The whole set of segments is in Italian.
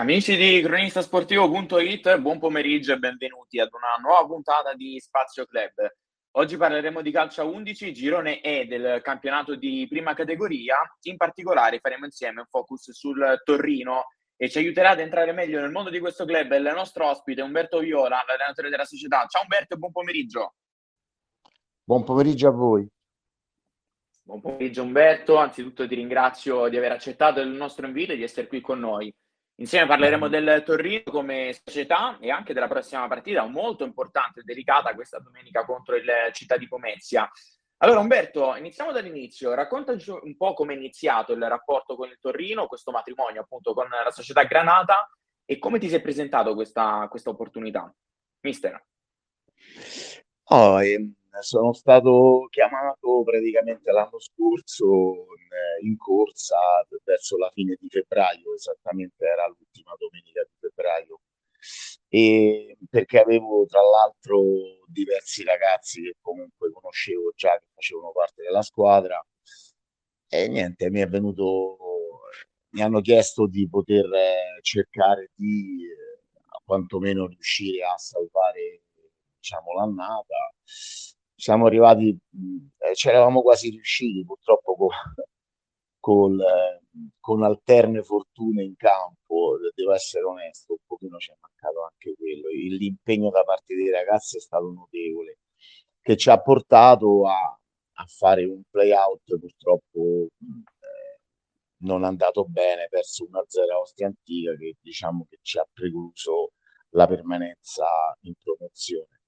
Amici di cronistasportivo.it, buon pomeriggio e benvenuti ad una nuova puntata di Spazio Club. Oggi parleremo di calcio a 11, girone E del campionato di prima categoria. In particolare faremo insieme un focus sul Torrino e ci aiuterà ad entrare meglio nel mondo di questo club il nostro ospite Umberto Viola, l'allenatore della società. Ciao Umberto e buon pomeriggio. Buon pomeriggio a voi. Buon pomeriggio Umberto, anzitutto ti ringrazio di aver accettato il nostro invito e di essere qui con noi. Insieme parleremo del Torino come società e anche della prossima partita, molto importante e delicata questa domenica contro il Città di Pomezia. Allora Umberto, iniziamo dall'inizio, raccontaci un po' come è iniziato il rapporto con il Torino, questo matrimonio appunto con la società Granata e come ti è presentato questa, questa opportunità. Mister. Oh, ehm, sono stato chiamato praticamente l'anno scorso in, in corsa verso la fine di febbraio, esattamente era l'ultima domenica di febbraio, e perché avevo tra l'altro diversi ragazzi che comunque conoscevo già che facevano parte della squadra. E niente, mi è venuto, mi hanno chiesto di poter cercare di quantomeno riuscire a salvare diciamo l'annata siamo arrivati, eh, eravamo quasi riusciti purtroppo con, eh, con, alterne fortune in campo, devo essere onesto, un pochino ci è mancato anche quello. L'impegno da parte dei ragazzi è stato notevole, che ci ha portato a, a fare un play-out purtroppo eh, non andato bene, perso 1-0 a Ostia Antica che diciamo che ci ha precluso la permanenza in promozione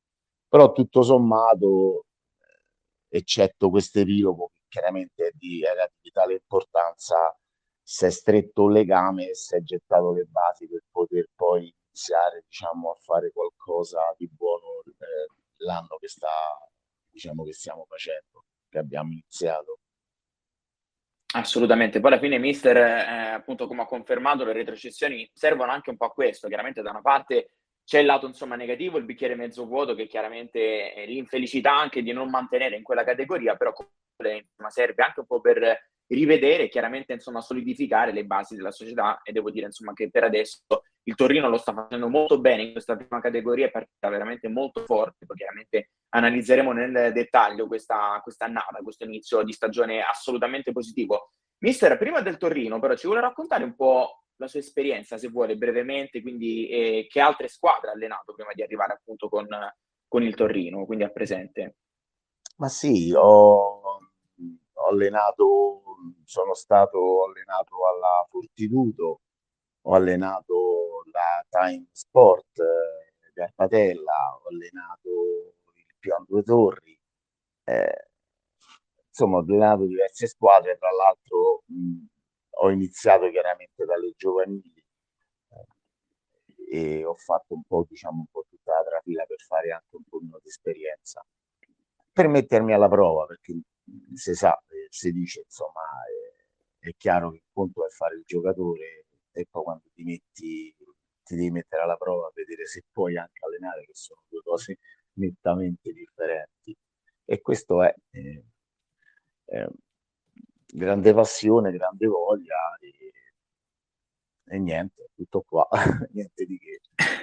però tutto sommato, eccetto questo epilogo che chiaramente è di, era di vitale importanza, si è stretto un legame e si è gettato le basi per poter poi iniziare diciamo, a fare qualcosa di buono eh, l'anno che sta diciamo che stiamo facendo, che abbiamo iniziato. Assolutamente, poi alla fine Mister, eh, appunto come ha confermato, le retrocessioni servono anche un po' a questo, chiaramente da una parte c'è il lato insomma negativo, il bicchiere mezzo vuoto che chiaramente è l'infelicità anche di non mantenere in quella categoria, però insomma, serve anche un po' per rivedere e chiaramente insomma solidificare le basi della società e devo dire insomma che per adesso il Torino lo sta facendo molto bene in questa prima categoria, è partita veramente molto forte, poi chiaramente analizzeremo nel dettaglio questa, questa annata, questo inizio di stagione assolutamente positivo. Mister, prima del Torino però ci vuole raccontare un po' la sua esperienza, se vuole, brevemente, quindi eh, che altre squadre ha allenato prima di arrivare appunto con, con il Torrino, quindi al presente? Ma sì, ho, ho allenato, sono stato allenato alla Fortitudo, ho allenato la Time Sport eh, Garpatella, ho allenato il Pian Due Torri, eh, insomma ho allenato diverse squadre, tra l'altro mh, ho iniziato chiaramente dalle giovanili eh, e ho fatto un po', diciamo, un po' tutta la trafila per fare anche un po' di esperienza, per mettermi alla prova, perché si sa, eh, si dice, insomma, è, è chiaro che il conto è fare il giocatore e poi quando ti metti ti devi mettere alla prova, vedere se puoi anche allenare, che sono due cose nettamente differenti. E questo è, eh, eh, grande passione, grande voglia e, e niente, tutto qua, niente di che.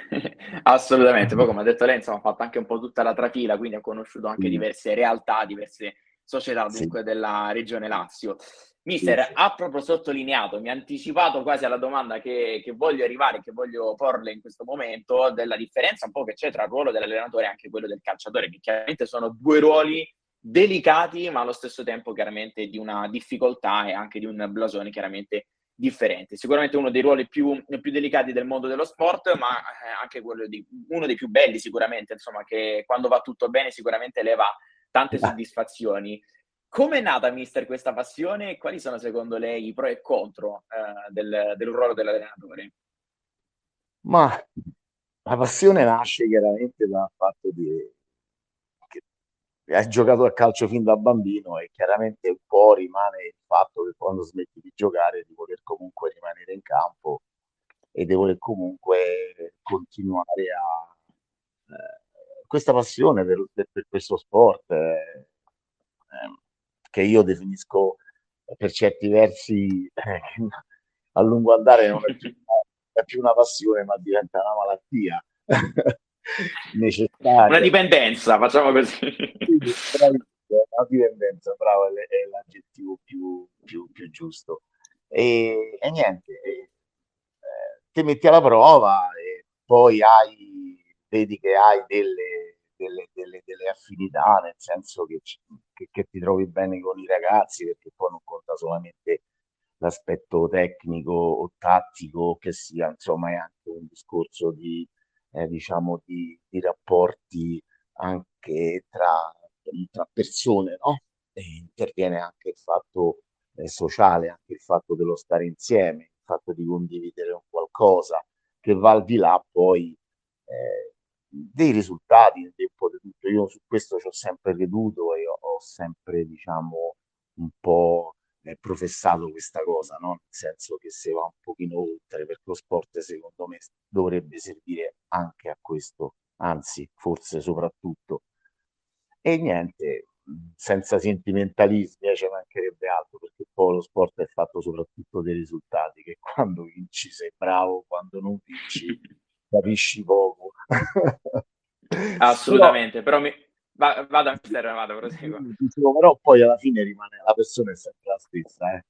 Assolutamente, poi come ha detto insomma, ha fatto anche un po' tutta la trafila, quindi ha conosciuto anche mm. diverse realtà, diverse società dunque sì. della regione Lazio. Mister, sì, sì. ha proprio sottolineato, mi ha anticipato quasi alla domanda che, che, voglio arrivare, che voglio porle in questo momento, della differenza un po' che c'è tra il ruolo dell'allenatore e anche quello del calciatore, che chiaramente sono due ruoli delicati, ma allo stesso tempo chiaramente di una difficoltà e anche di un blasone chiaramente differente. Sicuramente uno dei ruoli più, più delicati del mondo dello sport, ma eh, anche quello di uno dei più belli sicuramente, insomma, che quando va tutto bene sicuramente leva tante soddisfazioni. Come è nata, mister, questa passione e quali sono secondo lei i pro e contro eh, del, del ruolo dell'allenatore? Ma la passione nasce chiaramente dal fatto di hai giocato a calcio fin da bambino e chiaramente un po' rimane il fatto che quando smetti di giocare di voler comunque rimanere in campo e di voler comunque continuare a eh, questa passione per, per, questo sport eh, che io definisco per certi versi eh, a lungo andare non è più è più una passione, ma diventa una malattia necessaria. Una dipendenza, facciamo così. una dipendenza, bravo, è, l'aggettivo più, più, più giusto. E, e niente, e, eh, ti metti alla prova e poi hai, vedi che hai delle, delle, delle, delle affinità, nel senso che, che, che, ti trovi bene con i ragazzi, perché poi non conta solamente l'aspetto tecnico o tattico, che sia, insomma, è anche un discorso di, eh, diciamo, di, di, rapporti anche tra, tra persone, no? Interviene anche il fatto eh, sociale, anche il fatto dello stare insieme, il fatto di condividere un qualcosa che va al di là poi eh, dei risultati, un po' di tutto. Io su questo ci ho sempre creduto e ho, ho sempre, diciamo, un po' eh, professato questa cosa, no? nel senso che se va un pochino oltre, perché lo sport secondo me dovrebbe servire anche a questo, anzi forse soprattutto. E niente, senza sentimentalismi, eh, ci mancherebbe altro, perché poi lo sport è fatto soprattutto dei risultati, che quando vinci sei bravo, quando non vinci capisci poco. Assolutamente, però, però mi, Va, vado a mister, vado, proseguo. Però poi alla fine rimane la persona è sempre la stessa. Eh.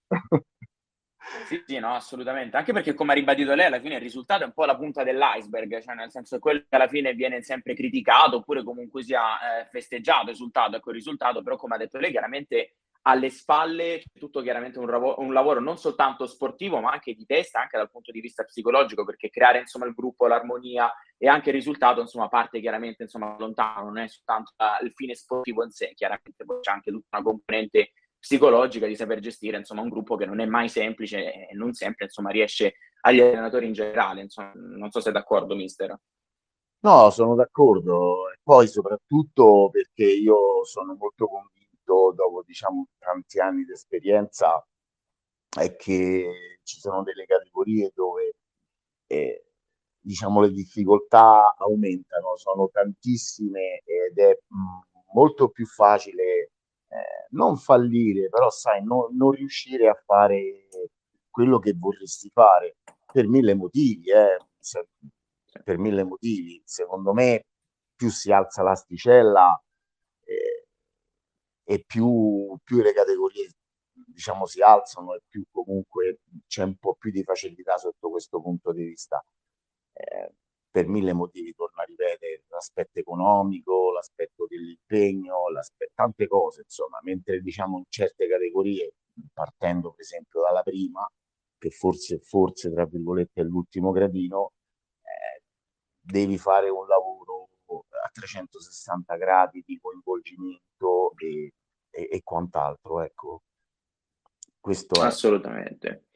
Sì, sì, no, assolutamente. Anche perché, come ha ribadito lei, alla fine il risultato è un po' la punta dell'iceberg, cioè nel senso che quello che alla fine viene sempre criticato oppure comunque sia eh, festeggiato il risultato, ecco il risultato, però come ha detto lei, chiaramente alle spalle tutto chiaramente un, ravo- un, lavoro non soltanto sportivo, ma anche di testa, anche dal punto di vista psicologico, perché creare insomma il gruppo, l'armonia e anche il risultato, insomma, parte chiaramente insomma lontano, non è soltanto il fine sportivo in sé, chiaramente poi c'è anche tutta una componente psicologica di saper gestire insomma un gruppo che non è mai semplice e non sempre insomma riesce agli allenatori in generale, insomma, non so se è d'accordo mister. No, sono d'accordo, e poi soprattutto perché io sono molto convinto capito dopo diciamo tanti anni di esperienza è che ci sono delle categorie dove eh, diciamo le difficoltà aumentano, sono tantissime ed è mm, molto più facile eh, non fallire, però sai, no, non riuscire a fare quello che vorresti fare per mille motivi, eh, per mille motivi. Secondo me più si alza l'asticella, e più, più le categorie diciamo si alzano e più comunque c'è un po' più di facilità sotto questo punto di vista. Eh, per mille motivi, torno a ripetere, l'aspetto economico, l'aspetto dell'impegno, l'aspetto, tante cose, insomma, mentre diciamo in certe categorie, partendo per esempio dalla prima, che forse, forse tra virgolette è l'ultimo gradino, eh, devi fare un lavoro a 360 gradi di coinvolgimento e, e, e quant'altro. Ecco. Questo è. Assolutamente.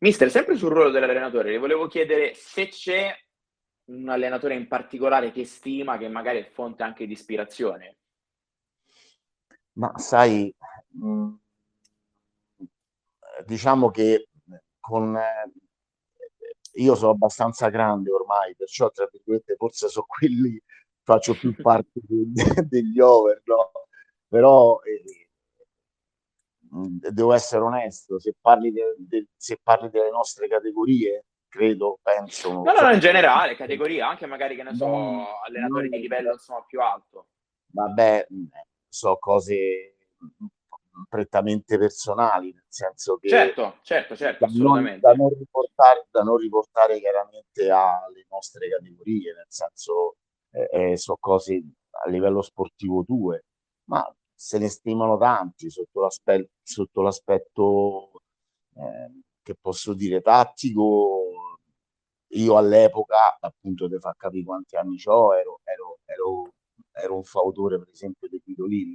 Mister, sempre sul ruolo dell'allenatore, le volevo chiedere se c'è un allenatore in particolare che stima, che magari è fonte anche di ispirazione. Ma sai, mm, diciamo che con, eh, io sono abbastanza grande ormai, perciò tra virgolette forse sono quelli faccio più parte degli over, no? Però eh, devo essere onesto, se parli, de, de, se parli delle nostre categorie, credo, penso... No, no, no, in generale, categoria, anche magari, che ne so, no, allenatori no, di livello insomma, più alto. Vabbè, so cose prettamente personali, nel senso che... Certo, certo, certo, da assolutamente. Non, da, non riportare, da non riportare chiaramente alle nostre categorie, nel senso eh, eh, so cose a livello sportivo tue, ma se ne stimano tanti sotto, l'aspe- sotto l'aspetto eh, che posso dire tattico. Io all'epoca, appunto, ti fa capire quanti anni ho, ero, ero, ero, ero un fautore, per esempio, di Guidolin.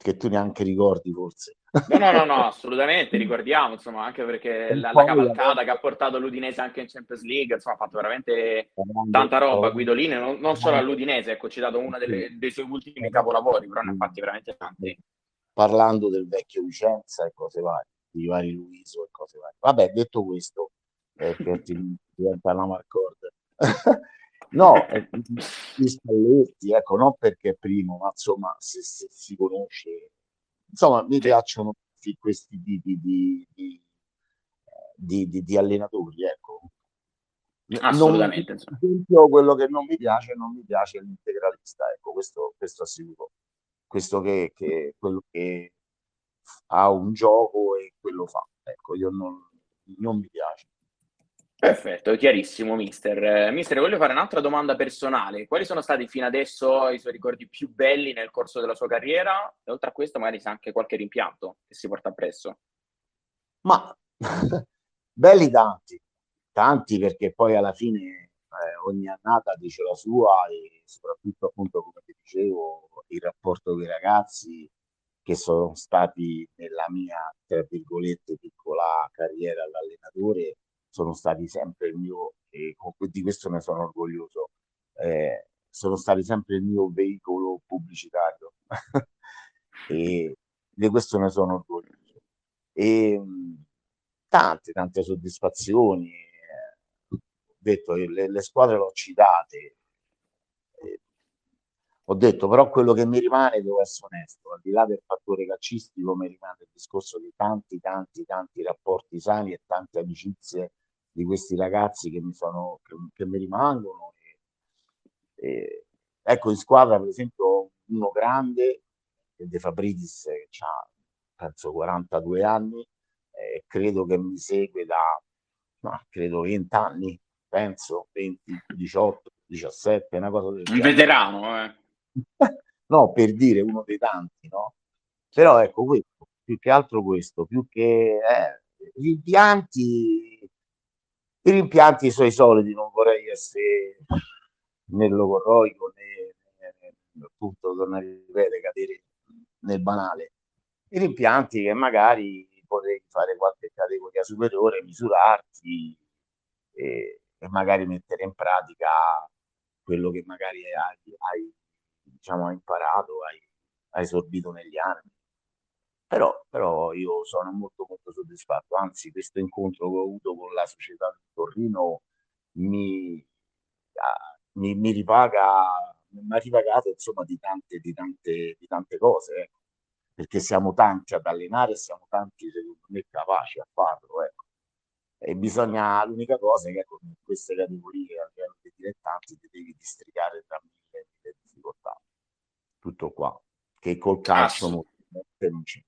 Che tu neanche ricordi forse. No, no, no, no, assolutamente, ricordiamo, insomma, anche perché la, la, cavalcata che ha portato l'Udinese anche in Champions League, insomma, ha fatto veramente tanta roba, Guidolini, non, non solo all'Udinese, ecco, ci ha dato uno delle, dei suoi ultimi capolavori, però ne ha fatti veramente tanti. Parlando del vecchio Vicenza e cose varie, di vari Luiso e cose varie. Vabbè, detto questo, eh, diventa una marcord. No, gli Spalletti, ecco, non perché è primo, ma insomma, se, se si conosce, insomma, mi piacciono questi tipi di, di, di, di, di allenatori, ecco. Assolutamente. Non, esempio, quello che non mi piace, non mi piace l'integralista, ecco, questo, questo assicuro. Questo che, che quello che ha un gioco e quello fa. Ecco, io non, non mi piace. Perfetto, chiarissimo, mister. Mister, voglio fare un'altra domanda personale. Quali sono stati fino adesso i suoi ricordi più belli nel corso della sua carriera? E oltre a questo, magari c'è anche qualche rimpianto che si porta appresso. Ma belli tanti, tanti perché poi alla fine eh, ogni annata dice la sua e soprattutto appunto come ti dicevo il rapporto con i ragazzi che sono stati nella mia, tra virgolette, piccola carriera da allenatore, sono stati sempre il mio, e di questo ne sono orgoglioso, eh, sono stati sempre il mio veicolo pubblicitario e di questo ne sono orgoglioso. E tante, tante soddisfazioni. Eh, ho detto, le, le squadre l'ho citate, ho detto però quello che mi rimane devo essere onesto, al di là del fattore calcistico mi rimane il discorso di tanti, tanti, tanti rapporti sani e tante amicizie di questi ragazzi che mi, sono, che, che mi rimangono. E, e, ecco, in squadra per esempio uno grande, De Fabridis, che ha penso 42 anni, eh, credo che mi segue da, no, credo 20 anni, penso 20, 18, 17, una cosa del genere. Un veterano, eh no, per dire uno dei tanti, no? Però ecco questo, più che altro questo, più che eh, gli impianti, i rimpianti sono i soliti, non vorrei essere né logorroico né, né, appunto tornare a ripetere, cadere nel banale. I rimpianti che magari potrei fare qualche categoria superiore, misurarti e, e magari mettere in pratica quello che magari hai, hai diciamo, imparato, hai, hai sorbito negli anni. Però, però, io sono molto molto soddisfatto, anzi questo incontro che ho avuto con la società di Torino mi, mi, mi ripaga, mi ha ripagato insomma di tante, di tante, di tante cose, ecco. perché siamo tanti ad allenare e siamo tanti secondo me capaci a farlo. Ecco. E bisogna, l'unica cosa è che ecco, in queste categorie a livello dei dilettanti ti devi districare tra mille, mille difficoltà tutto qua, che col calcio non, niente.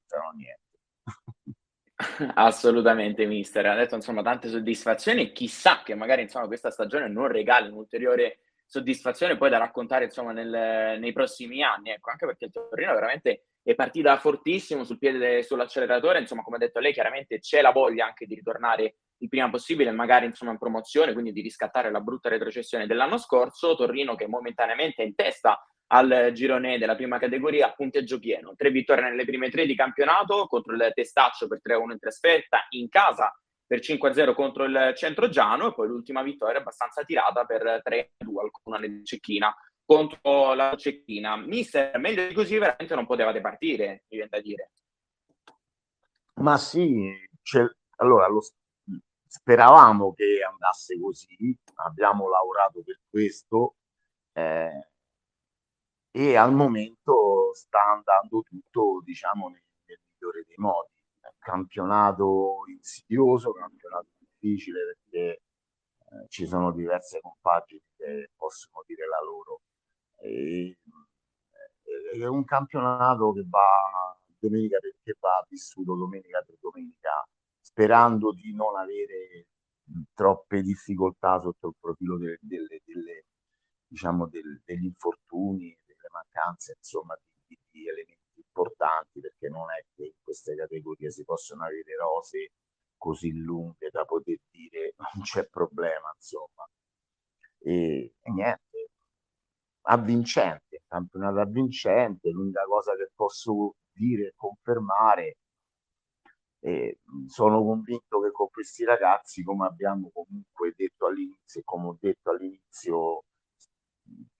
Assolutamente, mister. Ha detto insomma tante soddisfazioni. Chissà che magari insomma questa stagione non regali un'ulteriore soddisfazione poi da raccontare insomma nel, nei prossimi anni. Ecco, anche perché il Torino veramente è partita fortissimo sul piede sull'acceleratore. Insomma, come ha detto lei, chiaramente c'è la voglia anche di ritornare il prima possibile, magari insomma in promozione, quindi di riscattare la brutta retrocessione dell'anno scorso. Torino che momentaneamente è in testa al girone della prima categoria a punteggio pieno. Tre vittorie nelle prime tre di campionato contro il Testaccio per 3-1 in trasferta, in casa per 5-0 contro il Centrogiano e poi l'ultima vittoria abbastanza tirata per 3-2 al Comunale Cecchina contro la Cecchina. Mister, meglio di così veramente non potevate partire, mi viene da dire. Ma sì, allora lo, speravamo che andasse così, abbiamo lavorato per questo. Eh, e al momento sta andando tutto, diciamo, nel, nel migliore dei modi. Campionato insidioso, campionato difficile perché eh, ci sono diverse compagini che possono dire la loro. E, eh, è un campionato che va domenica perché va vissuto domenica per domenica, sperando di non avere troppe difficoltà sotto il profilo delle, delle, delle diciamo, del, degli infortuni mancanze insomma, di, di, elementi importanti perché non è che in queste categorie si possono avere rose così lunghe da poter dire non c'è problema insomma. E, e niente. Avvincente campionato avvincente l'unica cosa che posso dire e confermare e sono convinto che con questi ragazzi come abbiamo comunque detto all'inizio come ho detto all'inizio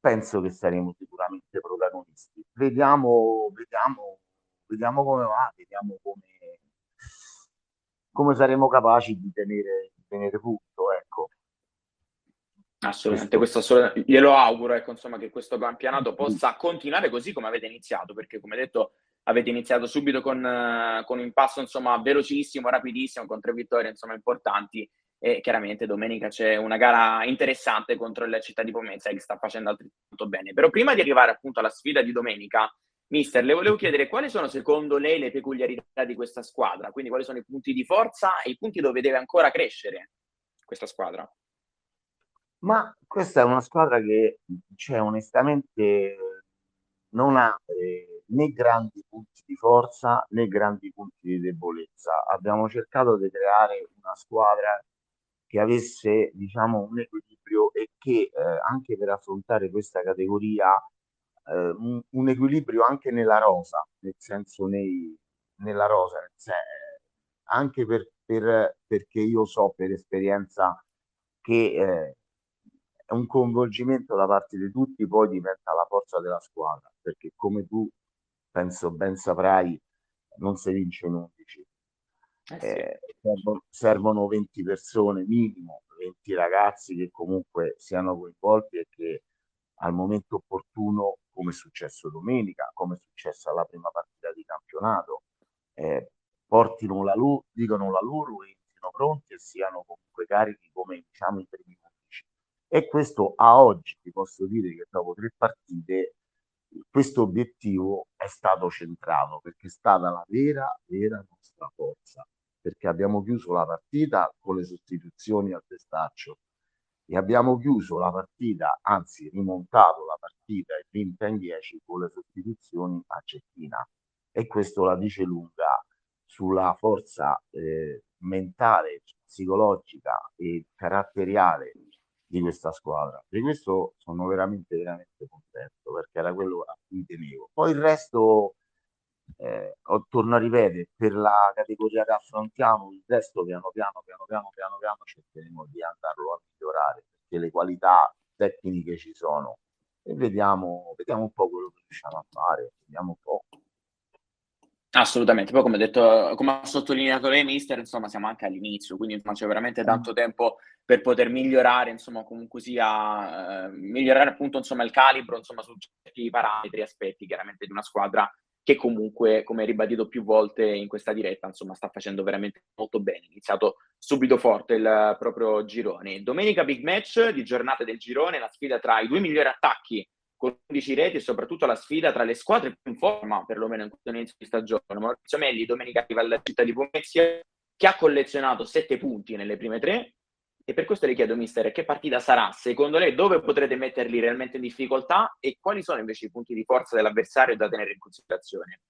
penso che saremo sicuramente protagonisti. Vediamo, vediamo, vediamo come va, vediamo come, come saremo capaci di tenere, di tenere punto. Ecco. Assolutamente, questo, questo glielo auguro, ecco, insomma, che questo campionato possa continuare così come avete iniziato, perché come detto avete iniziato subito con, uh, con un passo insomma velocissimo, rapidissimo, con tre vittorie insomma importanti e chiaramente domenica c'è una gara interessante contro il Città di Pomezia che sta facendo altrettanto bene. Però prima di arrivare appunto alla sfida di domenica, mister, le volevo chiedere quali sono secondo lei le peculiarità di questa squadra, quindi quali sono i punti di forza e i punti dove deve ancora crescere questa squadra? Ma questa è una squadra che, cioè, onestamente non ha eh, né grandi punti di forza né grandi punti di debolezza. Abbiamo cercato di creare una squadra che avesse diciamo, un equilibrio e che eh, anche per affrontare questa categoria eh, un, un, equilibrio anche nella rosa, nel senso nei, nella rosa, senso, anche per, per, perché io so per esperienza che eh, un coinvolgimento da parte di tutti poi diventa la forza della squadra, perché come tu penso ben saprai, non si vince in 11, eh sì. eh, servono, servono 20 persone minimo, 20 ragazzi che comunque siano coinvolti e che al momento opportuno, come è successo domenica, come è successo alla prima partita di campionato, eh, portino la loro, dicano la loro, entrino pronti e siano comunque carichi come diciamo i primi 11. E questo a oggi ti posso dire che dopo tre partite questo obiettivo è stato centrato perché è stata la vera, vera nostra forza perché abbiamo chiuso la partita con le sostituzioni al testaccio e abbiamo chiuso la partita, anzi rimontato la partita e vinta in 10 con le sostituzioni a Cecchina. E questo la dice lunga sulla forza eh, mentale, psicologica e caratteriale di questa squadra. Di questo sono veramente, veramente contento perché era quello a cui tenevo. Poi il resto eh, torno a ripetere, per la categoria che affrontiamo, il resto piano piano, piano piano, piano piano cercheremo di andarlo a migliorare, perché le qualità tecniche ci sono. E vediamo, vediamo un po' quello che riusciamo a fare, vediamo un po'. Assolutamente, poi come, detto, come ha sottolineato lei, mister, insomma siamo anche all'inizio, quindi insomma, c'è veramente tanto tempo per poter migliorare, insomma comunque sia, eh, migliorare appunto insomma il calibro, insomma su certi parametri, aspetti chiaramente di una squadra che comunque, come ribadito più volte in questa diretta, insomma, sta facendo veramente molto bene. iniziato subito forte il proprio girone. Domenica big match di giornata del girone, la sfida tra i due migliori attacchi con 11 reti e soprattutto la sfida tra le squadre più in forma, perlomeno in questo inizio di stagione. Maurizio Melli domenica arriva alla città di Pomezia, che ha collezionato 7 punti nelle prime tre, e per questo le chiedo, mister, che partita sarà? Secondo lei dove potrete metterli realmente in difficoltà e quali sono invece i punti di forza dell'avversario da tenere in considerazione?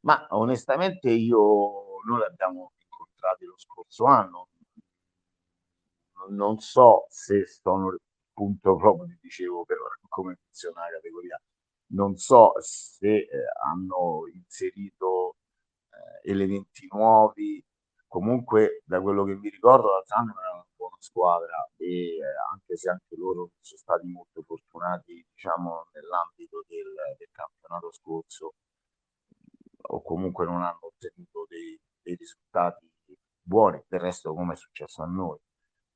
Ma onestamente io, noi l'abbiamo incontrati lo scorso anno, non so se sono appunto proprio dicevo però come funziona la categoria, non so se eh, hanno inserito eh, elementi nuovi, comunque da quello che mi ricordo l'altro anno era una buona squadra e eh, anche se anche loro sono stati molto fortunati diciamo nell'ambito del, del campionato scorso o comunque non hanno ottenuto dei, dei risultati buoni. Del resto come è successo a noi.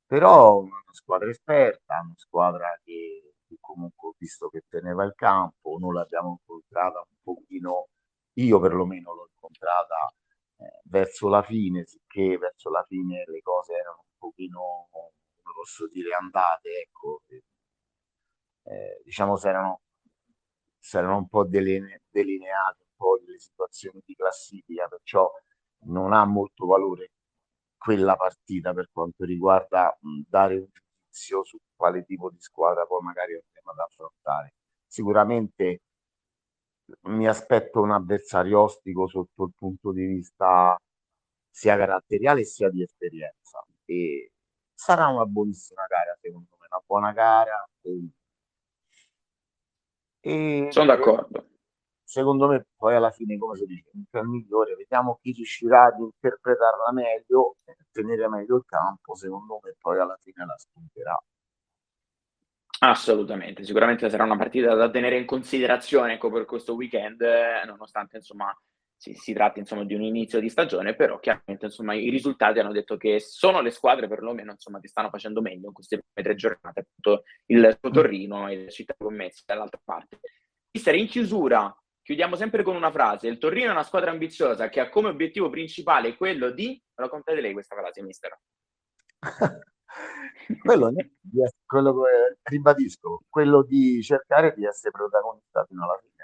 Però una squadra esperta una squadra che, comunque ho visto che teneva il campo noi l'abbiamo incontrata un pochino io perlomeno l'ho incontrata eh, verso la fine, sicché verso la fine le cose erano un pochino, come posso dire, andate, ecco, eh, diciamo si erano, un po' deline, delineate un po' delle situazioni di classifica, perciò non ha molto valore quella partita per quanto riguarda dare un giudizio su quale tipo di squadra poi magari andremo ad affrontare. Sicuramente mi aspetto un avversario ostico sotto il punto di vista sia caratteriale sia di esperienza. E sarà una buonissima gara secondo me, una buona gara e, e sono d'accordo. secondo me poi alla fine come si dice il migliore. Vediamo chi riuscirà ad interpretarla meglio tenere meglio il campo secondo me poi alla fine la spunterà. Assolutamente, sicuramente sarà una partita da tenere in considerazione ecco, per questo weekend, eh, nonostante insomma, si, si tratti insomma, di un inizio di stagione, però chiaramente insomma, i risultati hanno detto che sono le squadre perlomeno insomma, ti stanno facendo meglio in queste prime tre giornate, appunto il Torino e la città commessa dall'altra parte. Mister, in chiusura, chiudiamo sempre con una frase. Il Torino è una squadra ambiziosa che ha come obiettivo principale quello di... Lo contate lei questa frase, mister? quello, di, quello che ribadisco, quello di cercare di essere protagonista fino alla fine.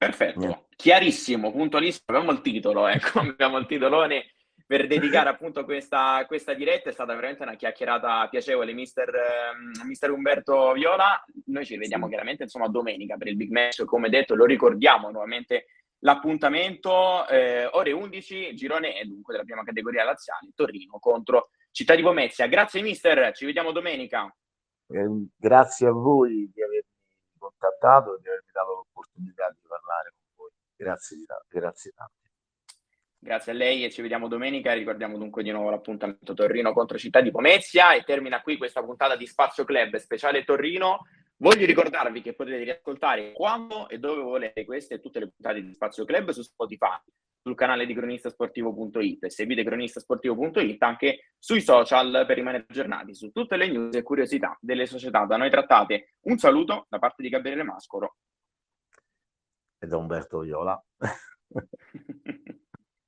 Perfetto, yeah. chiarissimo, puntualissimo. Abbiamo il titolo, ecco, abbiamo il titolone per dedicare appunto questa, questa, diretta. È stata veramente una chiacchierata piacevole, mister, eh, mister Umberto Viola. Noi ci vediamo sì. chiaramente insomma domenica per il big match, come detto, lo ricordiamo nuovamente l'appuntamento eh, ore 11, girone E dunque della prima categoria laziale, Torino contro Città di Pomezia. Grazie mister, ci vediamo domenica. Eh, grazie a voi di avermi contattato e di avermi dato l'opportunità di con voi. Grazie, grazie tanto. Grazie a lei e ci vediamo domenica. Ricordiamo dunque di nuovo l'appuntamento Torino contro Città di Pomezia e termina qui questa puntata di Spazio Club speciale Torino. Voglio ricordarvi che potete riascoltare quando e dove volete queste e tutte le puntate di Spazio Club su Spotify, sul canale di cronistasportivo.it e seguite cronistasportivo.it anche sui social per rimanere aggiornati su tutte le news e curiosità delle società da noi trattate. Un saluto da parte di Gabriele Mascoro da Umberto Viola.